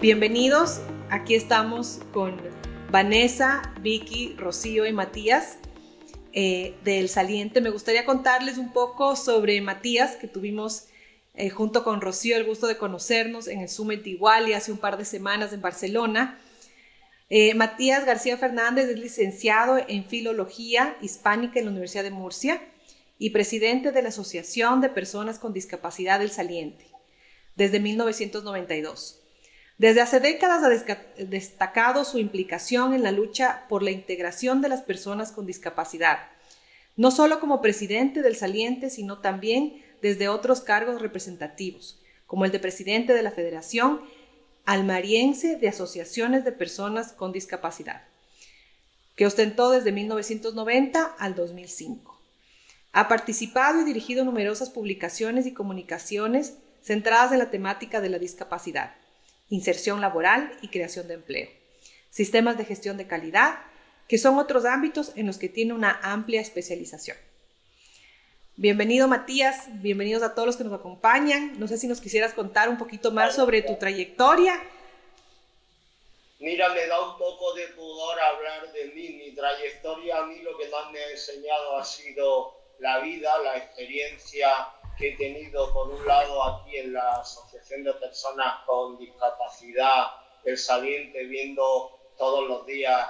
bienvenidos, aquí estamos con Vanessa, Vicky, Rocío y Matías eh, del Saliente. Me gustaría contarles un poco sobre Matías, que tuvimos eh, junto con Rocío el gusto de conocernos en el Summit Iguali hace un par de semanas en Barcelona. Eh, Matías García Fernández es licenciado en Filología Hispánica en la Universidad de Murcia y presidente de la Asociación de Personas con Discapacidad del Saliente desde 1992. Desde hace décadas ha destacado su implicación en la lucha por la integración de las personas con discapacidad, no solo como presidente del saliente, sino también desde otros cargos representativos, como el de presidente de la Federación Almariense de Asociaciones de Personas con Discapacidad, que ostentó desde 1990 al 2005. Ha participado y dirigido numerosas publicaciones y comunicaciones centradas en la temática de la discapacidad inserción laboral y creación de empleo, sistemas de gestión de calidad, que son otros ámbitos en los que tiene una amplia especialización. Bienvenido Matías, bienvenidos a todos los que nos acompañan. No sé si nos quisieras contar un poquito más sobre tu trayectoria. Mira, me da un poco de pudor hablar de mí. Mi trayectoria a mí lo que más me ha enseñado ha sido la vida, la experiencia que he tenido por un lado aquí en la Asociación de Personas con Discapacidad El Saliente, viendo todos los días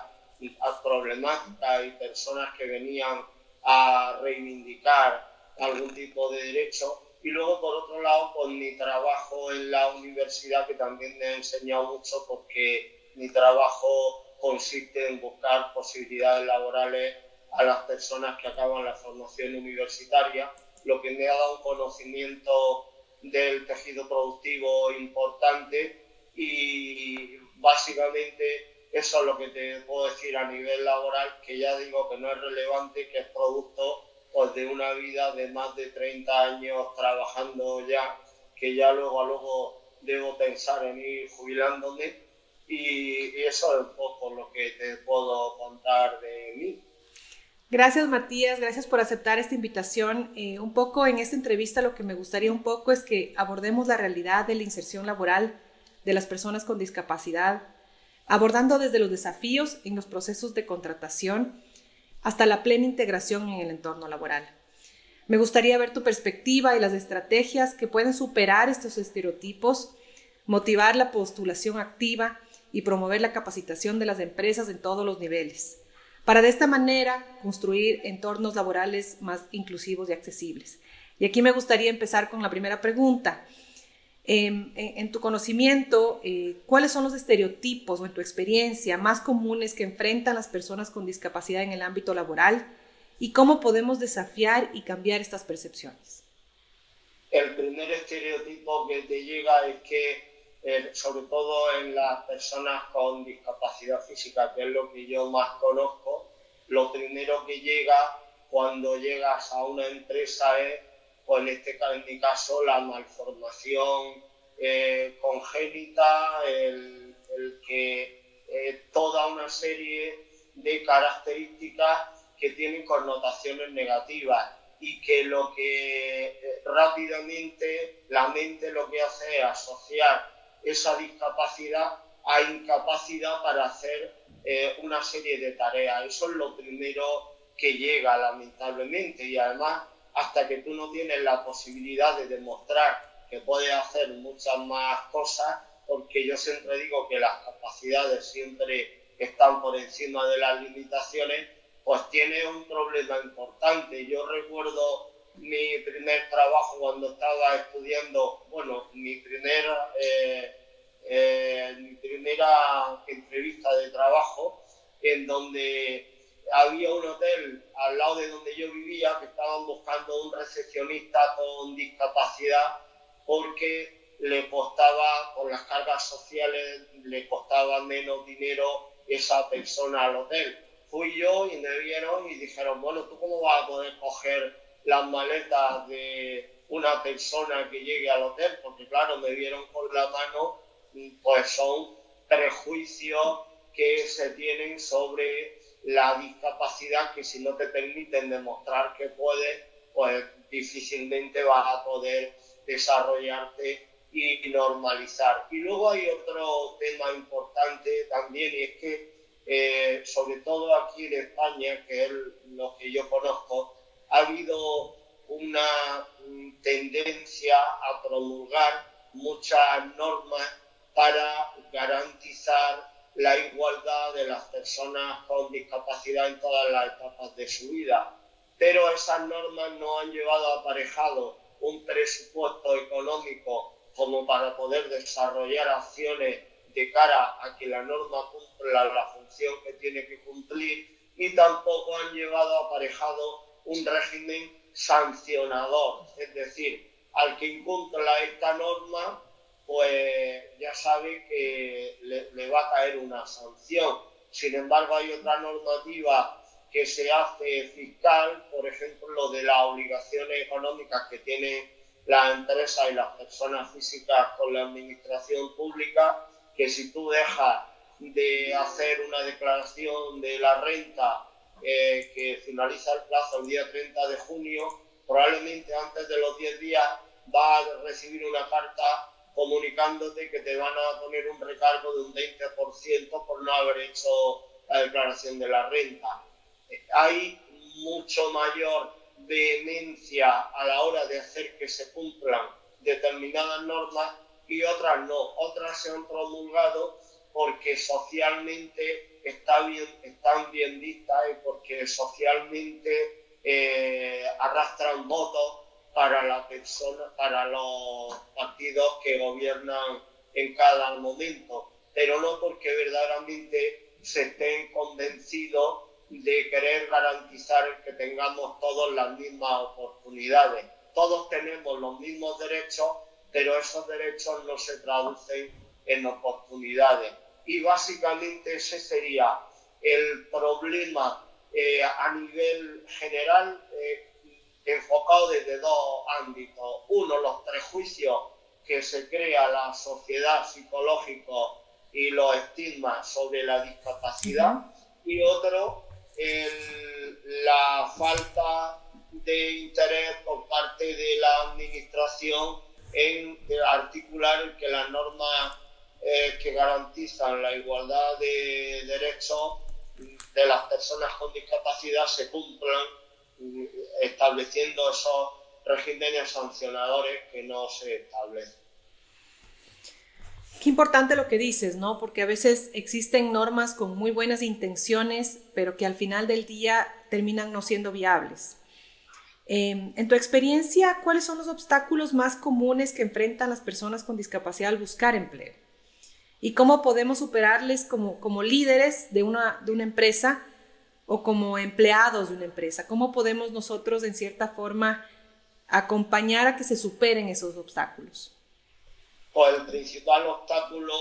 problemáticas y personas que venían a reivindicar algún tipo de derecho. Y luego, por otro lado, con mi trabajo en la universidad, que también me ha enseñado mucho porque mi trabajo consiste en buscar posibilidades laborales a las personas que acaban la formación universitaria lo que me ha dado un conocimiento del tejido productivo importante y básicamente eso es lo que te puedo decir a nivel laboral, que ya digo que no es relevante, que es producto pues, de una vida de más de 30 años trabajando ya, que ya luego a luego debo pensar en ir jubilándome y, y eso es un poco lo que te puedo contar de mí. Gracias Matías, gracias por aceptar esta invitación. Eh, un poco en esta entrevista lo que me gustaría un poco es que abordemos la realidad de la inserción laboral de las personas con discapacidad, abordando desde los desafíos en los procesos de contratación hasta la plena integración en el entorno laboral. Me gustaría ver tu perspectiva y las estrategias que pueden superar estos estereotipos, motivar la postulación activa y promover la capacitación de las empresas en todos los niveles para de esta manera construir entornos laborales más inclusivos y accesibles. Y aquí me gustaría empezar con la primera pregunta. Em, en, tu conocimiento, eh, ¿cuáles son los estereotipos o en tu experiencia más comunes que enfrentan las personas con discapacidad en el ámbito laboral y cómo podemos desafiar y cambiar estas percepciones? El primer estereotipo que te llega es que eh, sobre todo en las personas con discapacidad física, que es lo que yo más conozco, lo primero que llega cuando llegas a una empresa es, pues en, este, mi caso, la malformación eh, congénita, el, que eh, toda una serie de características que tienen connotaciones negativas y que lo que rápidamente la mente lo que hace es asociar esa discapacidad a incapacidad para hacer eh, una serie de tareas. Eso es lo primero que llega, lamentablemente, y además, hasta que tú no tienes la posibilidad de demostrar que puedes hacer muchas más cosas, porque yo siempre digo que las capacidades siempre están por encima de las limitaciones, pues tiene un problema importante. Yo recuerdo mi primer trabajo cuando estaba estudiando, bueno, mi primer, eh, eh, mi primera entrevista de trabajo, en donde había un hotel al lado de donde yo vivía que estaban buscando un recepcionista con discapacidad porque le costaba, con las cargas sociales, le costaba menos dinero esa persona al hotel. Fui yo y me vieron y dijeron, bueno, ¿tú cómo vas a poder coger las maletas de una persona que llegue al hotel, porque claro, me vieron con la mano, pues son prejuicios que se tienen sobre la discapacidad que si no te permiten demostrar que puedes, pues difícilmente vas a poder desarrollarte y normalizar. Y luego hay otro tema importante también y es que eh, sobre todo aquí en España, que es lo que yo conozco, ha habido una tendencia a promulgar muchas normas para garantizar la igualdad de las personas con discapacidad en todas las etapas de su vida. Pero esas normas no han llevado aparejado un presupuesto económico como para poder desarrollar acciones de cara a que la norma cumpla la función que tiene que cumplir y tampoco han llevado aparejado un régimen sancionador, es decir, al que incumpla esta norma, pues ya sabe que le, va a caer una sanción. Sin embargo, hay otra normativa que se hace fiscal, por ejemplo, lo de las obligaciones económicas que tienen las empresas y las personas físicas con la administración pública, que si tú dejas de hacer una declaración de la renta eh, que finaliza el plazo el día 30 de junio, probablemente antes de los 10 días vas a recibir una carta comunicándote que te van a poner un recargo de un 20% por no haber hecho la declaración de la renta. Hay mucho mayor vehemencia a la hora de hacer que se cumplan determinadas normas y otras no. Otras se han promulgado porque socialmente está bien, están bien vistas y porque socialmente eh, arrastran votos para la persona, para los partidos que gobiernan en cada momento, pero no porque verdaderamente se estén convencidos de querer garantizar que tengamos todos las mismas oportunidades. Todos tenemos los mismos derechos, pero esos derechos no se traducen en oportunidades. Y básicamente ese sería el problema eh, a nivel general, eh, enfocado desde dos ámbitos. Uno, los prejuicios que se crea la sociedad psicológico y los estigmas sobre la discapacidad. Y otro, la falta de interés por parte de la administración en articular que las normas eh, que garantizan la igualdad de derechos de las personas con discapacidad se cumplan estableciendo esos regímenes sancionadores que no se establecen. Qué importante lo que dices, ¿no? Porque a veces existen normas con muy buenas intenciones, pero que al final del día terminan no siendo viables. Em, en tu experiencia, ¿cuáles son los obstáculos más comunes que enfrentan las personas con discapacidad al buscar empleo? ¿Y cómo podemos superarles como, como líderes de una, de una empresa o como empleados de una empresa? ¿Cómo podemos nosotros, en cierta forma, acompañar a que se superen esos obstáculos? Pues el principal obstáculo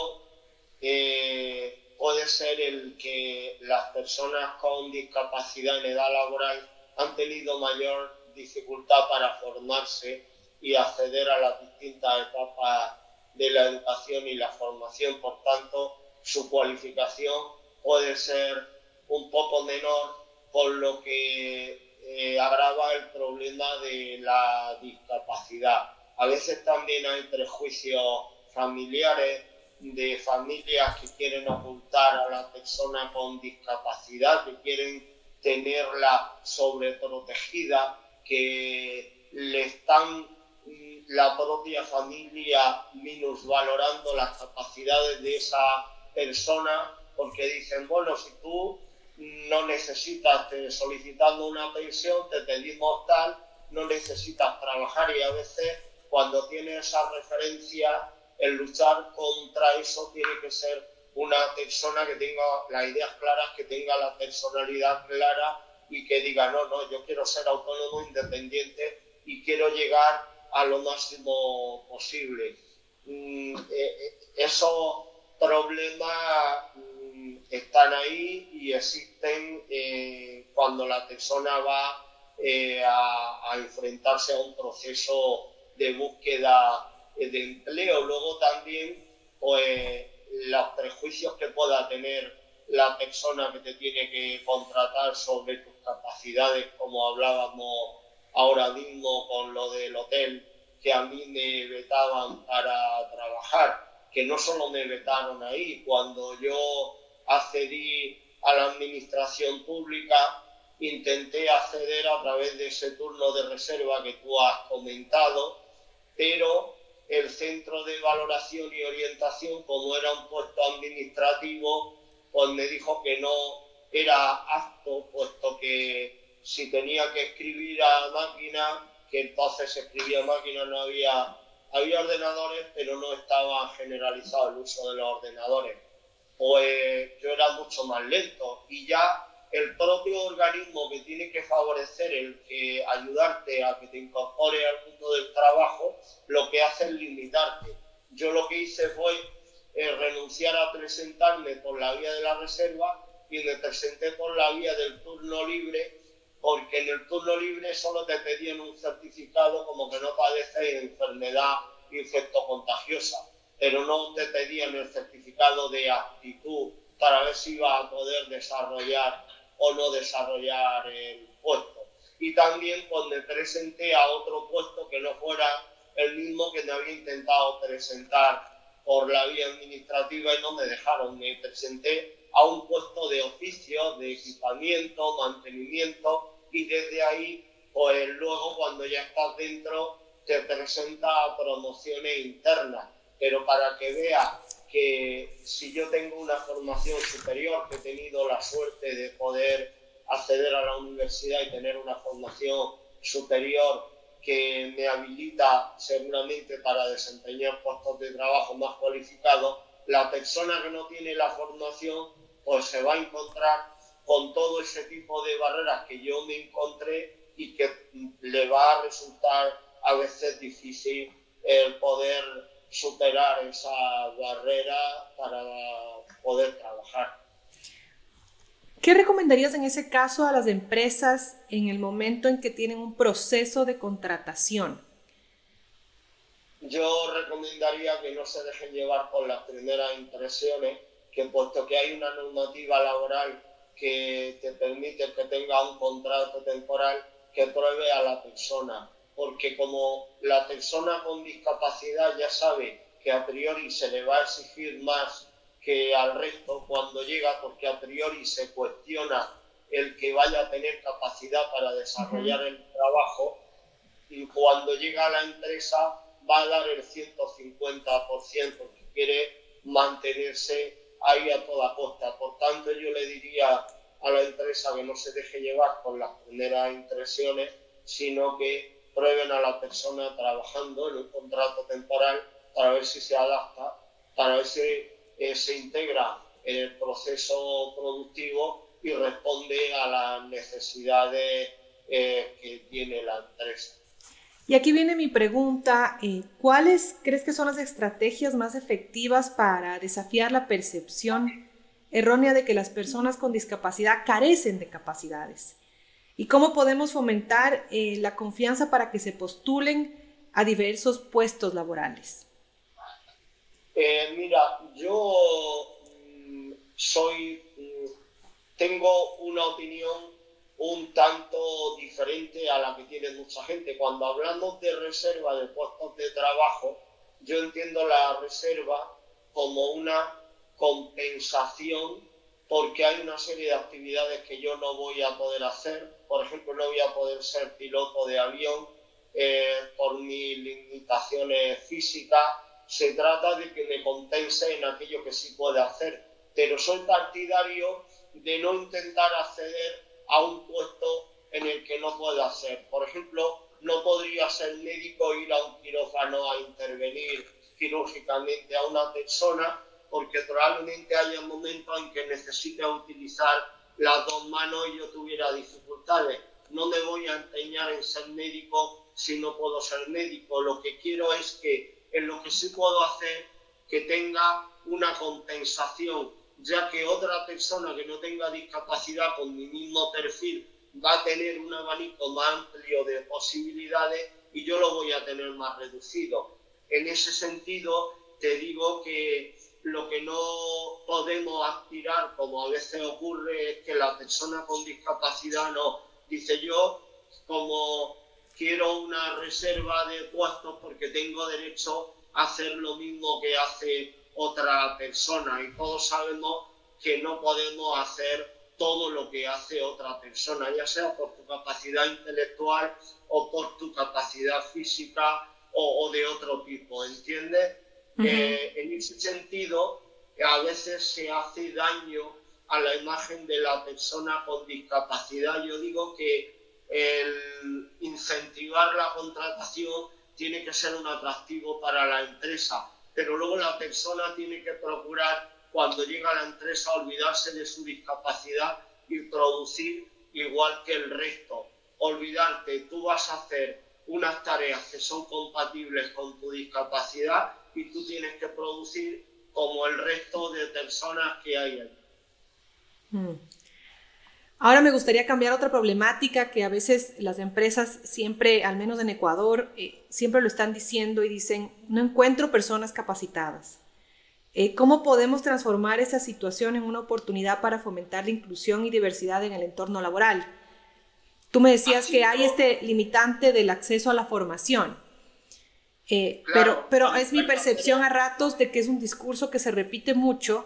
eh, puede ser el que las personas con discapacidad en edad laboral han tenido mayor dificultad para formarse y acceder a las distintas etapas de la educación y la formación. Por tanto, su cualificación puede ser un poco menor, por lo que eh, agrava el problema de la discapacidad. A veces también hay prejuicios familiares de familias que quieren ocultar a la persona con discapacidad, que quieren tenerla sobreprotegida, que le están la propia familia minusvalorando las capacidades de esa persona porque dicen, bueno, si tú no necesitas, solicitando una pensión, te pedimos tal, no necesitas trabajar y a veces cuando tienes esa referencia, el luchar contra eso tiene que ser una persona que tenga las ideas claras, que tenga la personalidad clara y que diga, no, no, yo quiero ser autónomo, independiente y quiero llegar a lo máximo posible. Mm, eh, eh, esos problemas están ahí y existen eh, cuando la persona va a, enfrentarse a un proceso de búsqueda de empleo. Luego también, pues, los prejuicios que pueda tener la persona que te tiene que contratar sobre tus capacidades, como hablábamos ahora mismo con lo del hotel que a mí me vetaban para trabajar, que no solo me vetaron ahí, cuando yo accedí a la administración pública, intenté acceder a través de ese turno de reserva que tú has comentado, pero el centro de valoración y orientación, como era un puesto administrativo, pues me dijo que no era apto, puesto que si tenía que escribir a máquina, que entonces escribía a máquina, no había, había ordenadores, pero no estaba generalizado el uso de los ordenadores. Pues yo era mucho más lento y ya el propio organismo que tiene que favorecer el que ayudarte a que te incorpore al mundo del trabajo, lo que hace es limitarte. Yo lo que hice fue eh, renunciar a presentarme por la vía de la reserva y me presenté por la vía del turno libre, porque en el turno libre solo te pedían un certificado como que no padeces enfermedad infectocontagiosa, pero no te pedían el certificado de aptitud para ver si iba a poder desarrollar o no desarrollar el puesto. Y también cuando me presenté a otro puesto que no fuera el mismo que me había intentado presentar por la vía administrativa y no me dejaron. Me presenté a un puesto de oficio, de equipamiento, mantenimiento y desde ahí, pues luego cuando ya estás dentro, te presenta promociones internas. Pero para que veas que si yo tengo una formación superior, que he tenido la suerte de poder acceder a la universidad y tener una formación superior que me habilita seguramente para desempeñar puestos de trabajo más cualificados, la persona que no tiene la formación pues se va a encontrar con todo ese tipo de barreras que yo me encontré y que le va a resultar a veces difícil el poder superar esa barrera para poder trabajar. ¿Qué recomendarías en ese caso a las empresas en el momento en que tienen un proceso de contratación? Yo recomendaría que no se dejen llevar por las primeras impresiones, que puesto que hay una normativa laboral que te permite que tenga un contrato temporal, que pruebe a la persona porque como la persona con discapacidad ya sabe que a priori se le va a exigir más que al resto cuando llega, porque a priori se cuestiona el que vaya a tener capacidad para desarrollar el trabajo, y cuando llega a la empresa va a dar el 150% porque quiere mantenerse ahí a toda costa. Por tanto, yo le diría a la empresa que no se deje llevar con las primeras impresiones, sino que prueben a la persona trabajando en un contrato temporal para ver si se adapta, para ver si eh, se integra en el proceso productivo y responde a las necesidades eh, que tiene la empresa. Y aquí viene mi pregunta, eh, ¿cuáles crees que son las estrategias más efectivas para desafiar la percepción errónea de que las personas con discapacidad carecen de capacidades? ¿Y cómo podemos fomentar eh, la confianza para que se postulen a diversos puestos laborales? Eh, mira, yo mm, soy, mm, tengo una opinión un tanto diferente a la que tiene mucha gente. Cuando hablamos de reserva de puestos de trabajo, yo entiendo la reserva como una compensación porque hay una serie de actividades que yo no voy a poder hacer. Por ejemplo, no voy a poder ser piloto de avión eh, por mis limitaciones físicas. Se trata de que me compense en aquello que sí puede hacer. Pero soy partidario de no intentar acceder a un puesto en el que no puedo hacer. Por ejemplo, no podría ser médico ir a un quirófano a intervenir quirúrgicamente a una persona porque probablemente haya momentos en que necesite utilizar las dos manos y yo tuviera dificultades. No me voy a empeñar en ser médico si no puedo ser médico. Lo que quiero es que en lo que sí puedo hacer, que tenga una compensación, ya que otra persona que no tenga discapacidad con mi mismo perfil va a tener un abanico más amplio de posibilidades y yo lo voy a tener más reducido. En ese sentido, te digo que lo que no podemos aspirar, como a veces ocurre, es que la persona con discapacidad no. Dice yo, como quiero una reserva de puestos porque tengo derecho a hacer lo mismo que hace otra persona y todos sabemos que no podemos hacer todo lo que hace otra persona, ya sea por tu capacidad intelectual o por tu capacidad física o, de otro tipo, ¿entiendes? Eh, en ese sentido, a veces se hace daño a la imagen de la persona con discapacidad. Yo digo que el incentivar la contratación tiene que ser un atractivo para la empresa, pero luego la persona tiene que procurar cuando llega a la empresa olvidarse de su discapacidad y producir igual que el resto. Olvidarte, tú vas a hacer unas tareas que son compatibles con tu discapacidad y tú tienes que producir como el resto de personas que hay ahí. Mm. Ahora me gustaría cambiar otra problemática que a veces las empresas siempre, al menos en Ecuador, eh, siempre lo están diciendo y dicen, no encuentro personas capacitadas. Eh, ¿Cómo podemos transformar esa situación en una oportunidad para fomentar la inclusión y diversidad en el entorno laboral? Tú me decías que hay este limitante del acceso a la formación, eh, pero, pero es mi percepción a ratos de que es un discurso que se repite mucho,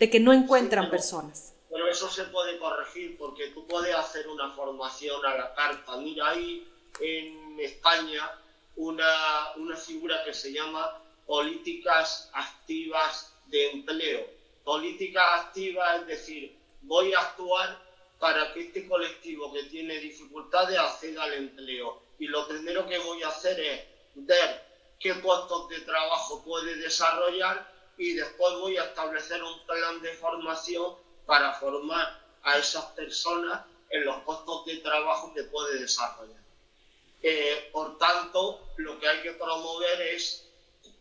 de que no encuentran personas. Pero eso se puede corregir porque tú puedes hacer una formación a la carta. Mira, hay en España una, una figura que se llama políticas activas de empleo. Políticas activas es decir, voy a actuar para que este colectivo que tiene dificultades acceda al empleo. Y lo primero que voy a hacer es ver qué puestos de trabajo puede desarrollar y después voy a establecer un plan de formación para formar a esas personas en los puestos de trabajo que puede desarrollar. Eh, por tanto, lo que hay que promover es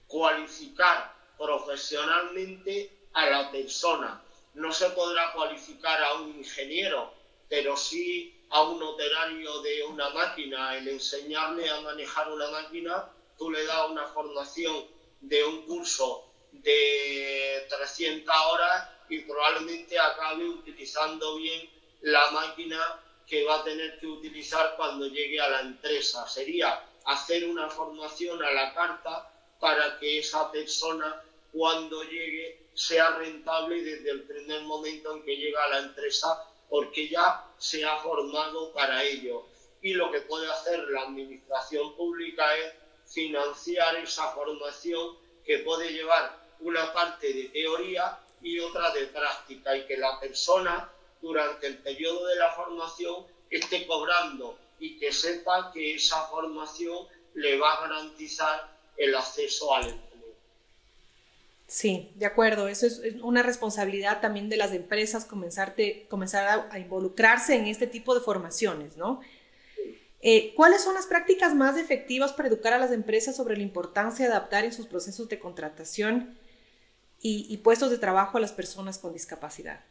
cualificar profesionalmente a la persona. No se podrá cualificar a un ingeniero, pero sí a un operario de una máquina. El enseñarle a manejar una máquina, tú le das una formación de un curso de 300 horas y probablemente acabe utilizando bien la máquina que va a tener que utilizar cuando llegue a la empresa. Sería hacer una formación a la carta para que esa persona cuando llegue sea rentable desde el primer momento en que llega a la empresa porque ya se ha formado para ello. Y lo que puede hacer la administración pública es financiar esa formación que puede llevar una parte de teoría y otra de práctica y que la persona durante el periodo de la formación esté cobrando y que sepa que esa formación le va a garantizar el acceso al empleo. Sí, de acuerdo. Eso es una responsabilidad también de las empresas comenzarte, comenzar a, involucrarse en este tipo de formaciones, ¿no? Eh, ¿Cuáles son las prácticas más efectivas para educar a las empresas sobre la importancia de adaptar en sus procesos de contratación y, puestos de trabajo a las personas con discapacidad?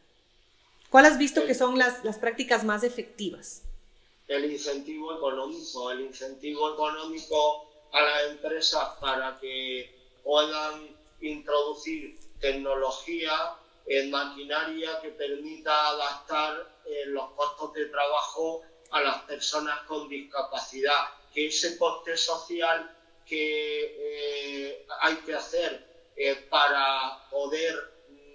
¿Cuál has visto que son las, las prácticas más efectivas? El incentivo económico, el incentivo económico a las empresas para que puedan introducir tecnología en maquinaria que permita adaptar eh, los costos de trabajo a las personas con discapacidad, que ese coste social que eh, hay que hacer eh, para poder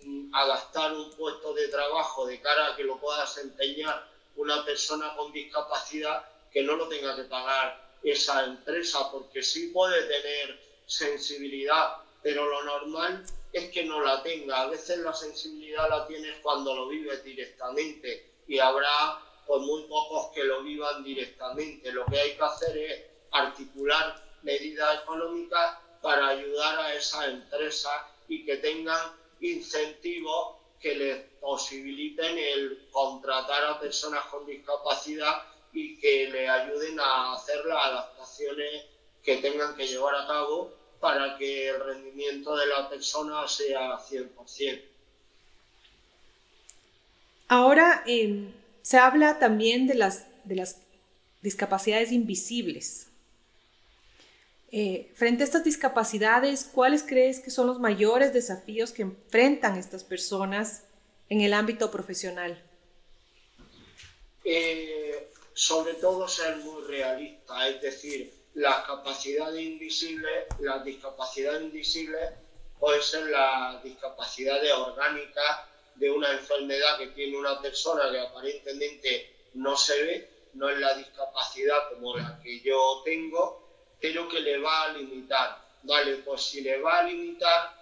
mm, adaptar un puesto de trabajo de cara a que lo pueda desempeñar una persona con discapacidad, que no lo tenga que pagar esa empresa, porque sí puede tener sensibilidad, pero lo normal es que no la tenga. A veces la sensibilidad la tienes cuando lo vives directamente y habrá pues muy pocos que lo vivan directamente. Lo que hay que hacer es articular medidas económicas para ayudar a esa empresa y que tengan incentivos que les posibiliten el contratar a personas con discapacidad y que le ayuden a hacer las adaptaciones que tengan que llevar a cabo para que el rendimiento de la persona sea 100%. Ahora em, se habla también de las, de las discapacidades invisibles. Eh, frente a estas discapacidades, ¿cuáles crees que son los mayores desafíos que enfrentan estas personas en el ámbito profesional? Eh, sobre todo ser muy realista, es decir, las capacidades invisibles, las discapacidades invisibles pueden ser las discapacidades orgánicas de una enfermedad que tiene una persona que aparentemente no se ve, no es la discapacidad como la que yo tengo, pero que le va a limitar. Vale, pues si le va a limitar,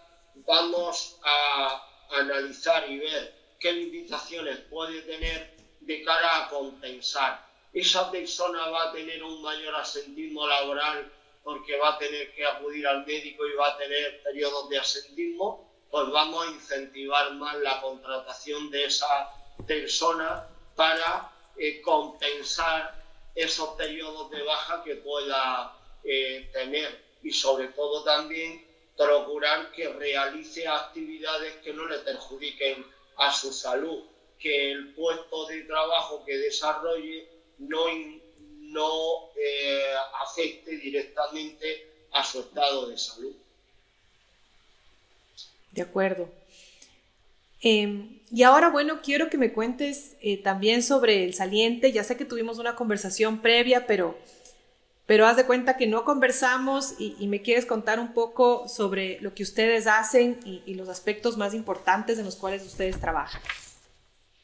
vamos a analizar y ver qué limitaciones puede tener de cara a compensar. Esa persona va a tener un mayor asentismo laboral porque va a tener que acudir al médico y va a tener periodos de asentismo, pues vamos a incentivar más la contratación de esa persona para eh, compensar esos periodos de baja que pueda eh, tener y sobre todo también procurar que realice actividades que no le perjudiquen a su salud, que el puesto de trabajo que desarrolle no, no eh, afecte directamente a su estado de salud. De acuerdo. Em, y ahora, bueno, quiero que me cuentes eh, también sobre el saliente. Ya sé que tuvimos una conversación previa, pero, pero haz de cuenta que no conversamos y, me quieres contar un poco sobre lo que ustedes hacen y, y, los aspectos más importantes en los cuales ustedes trabajan.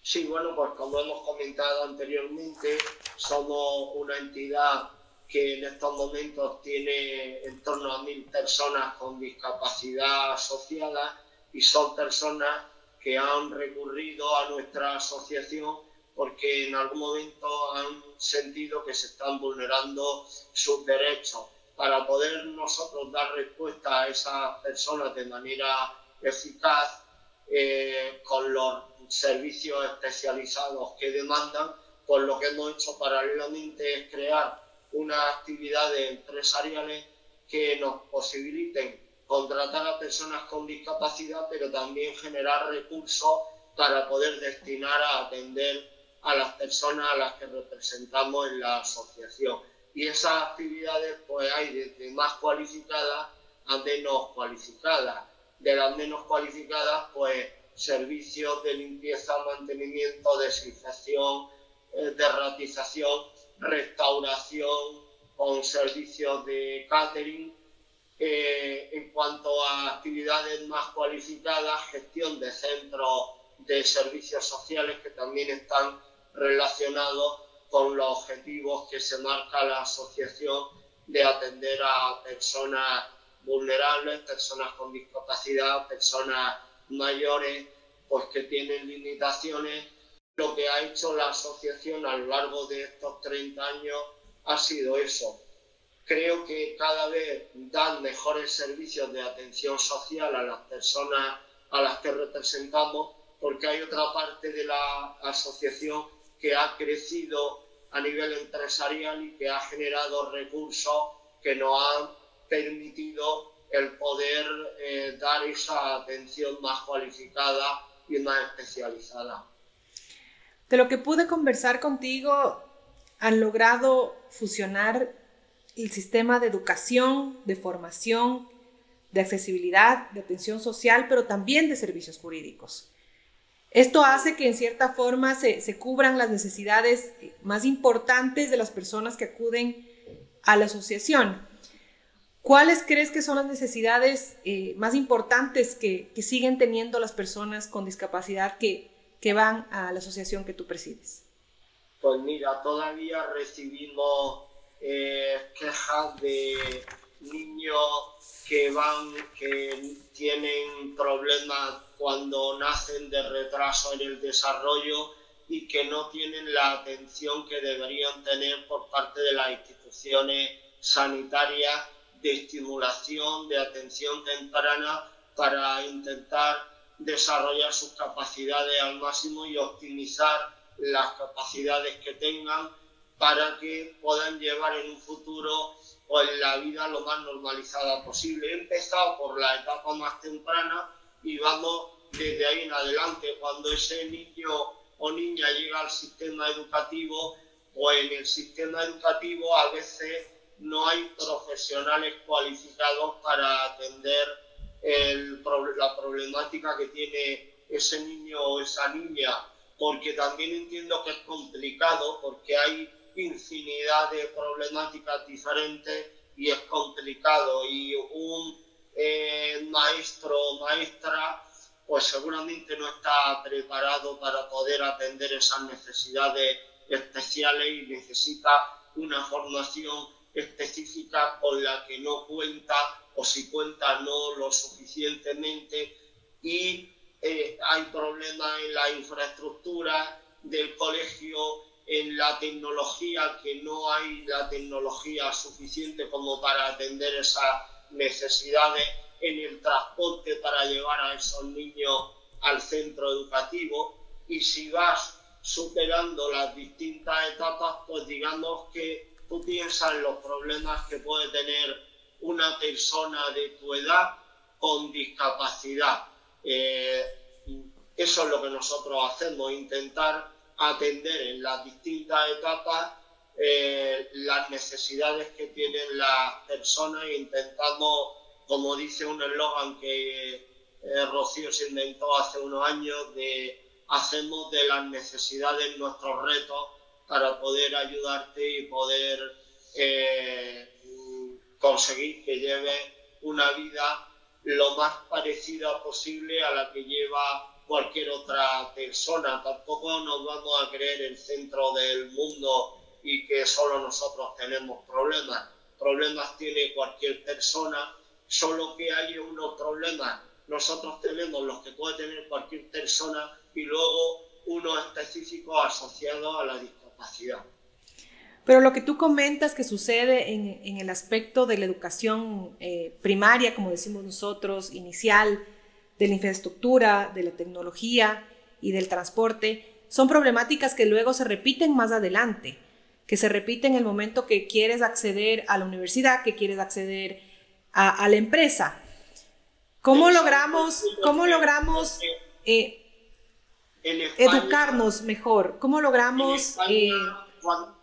Sí, bueno, pues como hemos comentado anteriormente, somos una entidad que en estos momentos tiene en torno a mil personas con discapacidad asociada y son personas que han recurrido a nuestra asociación porque en algún momento han sentido que se están vulnerando sus derechos. Para poder nosotros dar respuesta a esas personas de manera eficaz, eh, con los servicios especializados que demandan, pues lo que hemos hecho paralelamente es crear unas actividades empresariales que nos posibiliten contratar a personas con discapacidad, pero también generar recursos para poder destinar a atender a las personas a las que representamos en la asociación. Y esas actividades pues hay desde más cualificadas a menos cualificadas. De las menos cualificadas pues servicios de limpieza, mantenimiento, desinfección, eh, derratización, restauración con servicios de catering eh, en cuanto a actividades más cualificadas, gestión de centros de servicios sociales que también están relacionados con los objetivos que se marca la asociación de atender a personas vulnerables, personas con discapacidad, personas mayores, pues que tienen limitaciones. Lo que ha hecho la asociación a lo largo de estos 30 años ha sido eso, creo que cada vez dan mejores servicios de atención social a las personas a las que representamos, porque hay otra parte de la asociación que ha crecido a nivel empresarial y que ha generado recursos que nos han permitido el poder eh, dar esa atención más cualificada y más especializada. De lo que pude conversar contigo, han logrado fusionar el sistema de educación, de formación, de accesibilidad, de atención social, pero también de servicios jurídicos. Esto hace que en cierta forma se, cubran las necesidades más importantes de las personas que acuden a la asociación. ¿Cuáles crees que son las necesidades eh, más importantes que, siguen teniendo las personas con discapacidad que, que van a la asociación que tú presides? Pues mira, todavía recibimos eh, quejas de niños que van, que tienen problemas cuando nacen de retraso en el desarrollo y que no tienen la atención que deberían tener por parte de las instituciones sanitarias de estimulación, de atención temprana para intentar desarrollar sus capacidades al máximo y optimizar las capacidades que tengan para que puedan llevar en un futuro o en la vida lo más normalizada posible. He empezado por la etapa más temprana y vamos desde ahí en adelante. Cuando ese niño o niña llega al sistema educativo, o en el sistema educativo a veces no hay profesionales cualificados para atender la problemática que tiene ese niño o esa niña, porque también entiendo que es complicado, porque hay infinidad de problemáticas diferentes y es complicado y un eh, maestro o maestra pues seguramente no está preparado para poder atender esas necesidades especiales y necesita una formación específica con la que no cuenta o si cuenta no lo suficientemente. Y eh, hay problemas en la infraestructura del colegio, en la tecnología, que no hay la tecnología suficiente como para atender esas necesidades, en el transporte para llevar a esos niños al centro educativo y si vas superando las distintas etapas, pues digamos que tú piensas en los problemas que puede tener una persona de tu edad con discapacidad. Eh, eso es lo que nosotros hacemos, intentar atender en las distintas etapas eh, las necesidades que tienen las personas e intentamos, como dice un eslogan que eh, Rocío se inventó hace unos años, de hacemos de las necesidades nuestros retos para poder ayudarte y poder conseguir que lleve una vida lo más parecida posible a la que lleva cualquier otra persona. Tampoco nos vamos a creer el centro del mundo y que solo nosotros tenemos problemas. Problemas tiene cualquier persona, solo que hay unos problemas. Nosotros tenemos los que puede tener cualquier persona y luego unos específicos asociados a la discapacidad. Pero lo que tú comentas que sucede en, el aspecto de la educación eh, primaria, como decimos nosotros, inicial, de la infraestructura, de la tecnología y del transporte, son problemáticas que luego se repiten más adelante, que se repiten en el momento que quieres acceder a la universidad, que quieres acceder a, la empresa. ¿Cómo logramos, cómo logramos eh, educarnos mejor? ¿Cómo logramos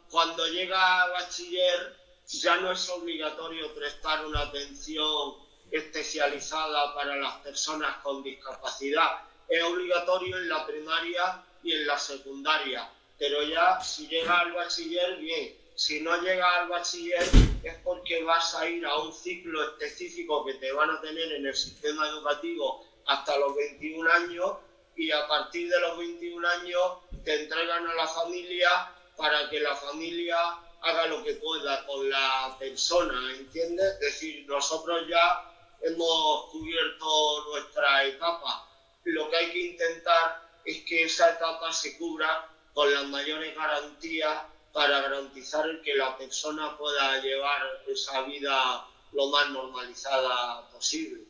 cuando llega a bachiller ya no es obligatorio prestar una atención especializada para las personas con discapacidad. Es obligatorio en la primaria y en la secundaria, pero ya si llega al bachiller, bien. Si no llega al bachiller es porque vas a ir a un ciclo específico que te van a tener en el sistema educativo hasta los 21 años y a partir de los 21 años te entregan a la familia para que la familia haga lo que pueda con la persona, ¿entiendes? Es decir, nosotros ya hemos cubierto nuestra etapa. Lo que hay que intentar es que esa etapa se cubra con las mayores garantías para garantizar que la persona pueda llevar esa vida lo más normalizada posible.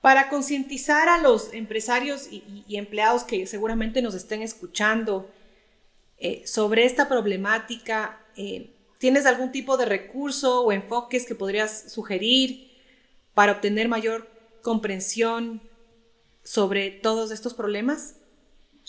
Para concientizar a los empresarios y, y, empleados que seguramente nos estén escuchando eh, sobre esta problemática, eh, ¿tienes algún tipo de recurso o enfoques que podrías sugerir para obtener mayor comprensión sobre todos estos problemas?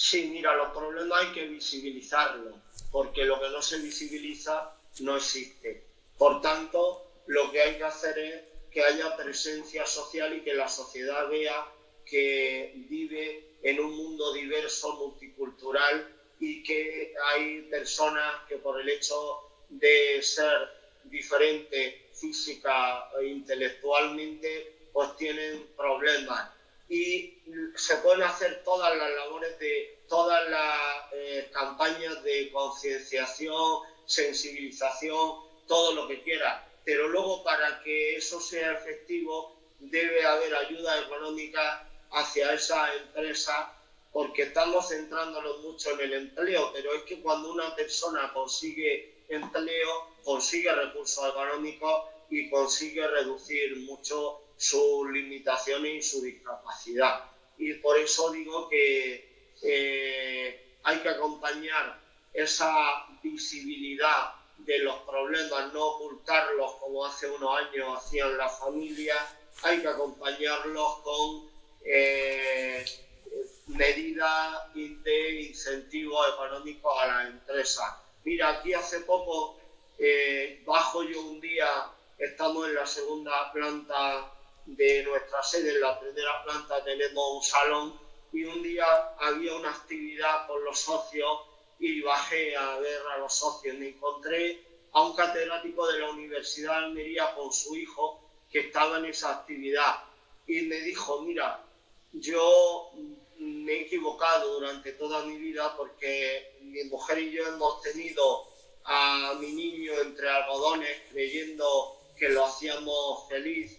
Sí, mira, los problemas hay que visibilizarlos, porque lo que no se visibiliza no existe. Por tanto, lo que hay que hacer es que haya presencia social y que la sociedad vea que vive en un mundo diverso, multicultural y que hay personas que por el hecho de ser diferentes física e intelectualmente, pues tienen problemas. Y se pueden hacer todas las labores de todas las eh, campañas de concienciación, sensibilización, todo lo que quiera. Pero luego para que eso sea efectivo debe haber ayuda económica hacia esa empresa porque estamos centrándonos mucho en el empleo, pero es que cuando una persona consigue empleo, consigue recursos económicos y consigue reducir mucho sus limitaciones y su discapacidad. Y por eso digo que eh, hay que acompañar esa visibilidad de los problemas, no ocultarlos como hace unos años hacían las familias, hay que acompañarlos con eh, medidas de incentivos económicos a la empresa. Mira, aquí hace poco eh, bajo yo un día, estamos en la segunda planta de nuestra sede, en la primera planta tenemos un salón y un día había una actividad con los socios y bajé a ver a los socios. Me encontré a un catedrático de la Universidad de Almería con su hijo que estaba en esa actividad y me dijo, mira, yo me he equivocado durante toda mi vida porque mi mujer y yo hemos tenido a mi niño entre algodones creyendo que lo hacíamos feliz,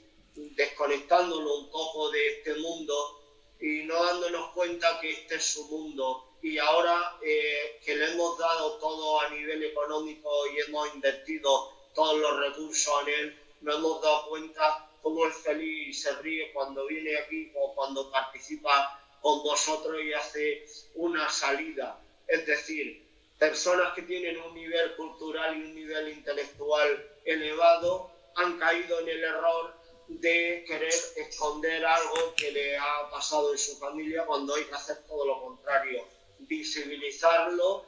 desconectándolo un poco de este mundo y no dándonos cuenta que este es su mundo. Y ahora eh, que le hemos dado todo a nivel económico y hemos invertido todos los recursos en él, nos hemos dado cuenta cómo es feliz y se ríe cuando viene aquí o cuando participa con vosotros y hace una salida. Es decir, personas que tienen un nivel cultural y un nivel intelectual elevado han caído en el error de querer esconder algo que le ha pasado en su familia cuando hay que hacer todo lo contrario, visibilizarlo,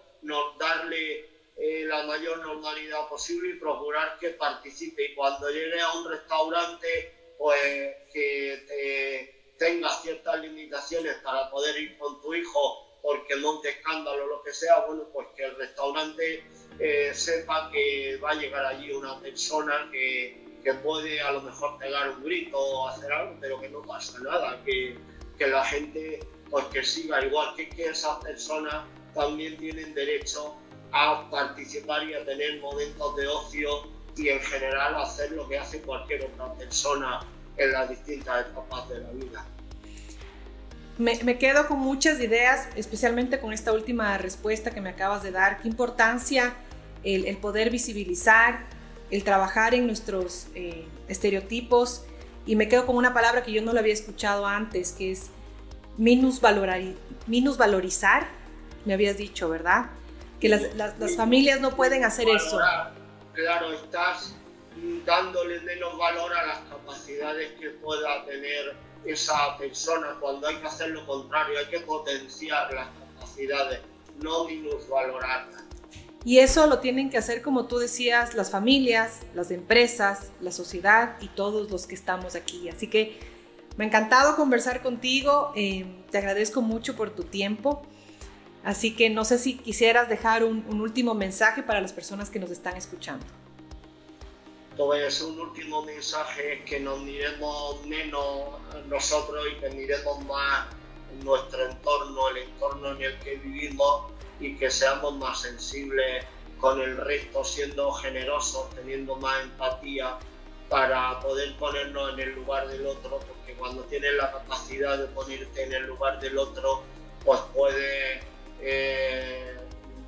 darle eh, la mayor normalidad posible y procurar que participe. Y cuando llegue a un restaurante, pues que tenga ciertas limitaciones para poder ir con tu hijo porque monte escándalo o lo que sea, bueno, pues que el restaurante eh, sepa que va a llegar allí una persona que, que, puede a lo mejor pegar un grito o hacer algo, pero que no pasa nada, que, que la gente pues que siga igual que, que esas personas también tienen derecho a participar y a tener momentos de ocio y en general hacer lo que hace cualquier otra persona en las distintas etapas de la vida. Me, quedo con muchas ideas, especialmente con esta última respuesta que me acabas de dar. Qué importancia el, poder visibilizar, el trabajar en nuestros eh, estereotipos. Y me quedo con una palabra que yo no la había escuchado antes, que es minusvalorizar, me habías dicho, ¿verdad? Que las, las, familias no pueden hacer eso. Claro, estás dándole menos valor a las capacidades que pueda tener esa persona cuando hay que hacer lo contrario, hay que potenciar las capacidades, no minusvalorarlas. Y eso lo tienen que hacer, como tú decías, las familias, las empresas, la sociedad y todos los que estamos aquí. Así que me ha encantado conversar contigo, eh, te agradezco mucho por tu tiempo. Así que no sé si quisieras dejar un, último mensaje para las personas que nos están escuchando pues un último mensaje es que nos miremos menos nosotros y que miremos más nuestro entorno, el entorno en el que vivimos y que seamos más sensibles con el resto, siendo generosos, teniendo más empatía para poder ponernos en el lugar del otro, porque cuando tienes la capacidad de ponerte en el lugar del otro, pues puedes eh,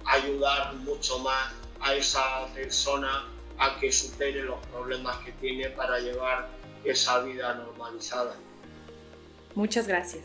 ayudar mucho más a esa persona a que supere los problemas que tiene para llevar esa vida normalizada. Muchas gracias.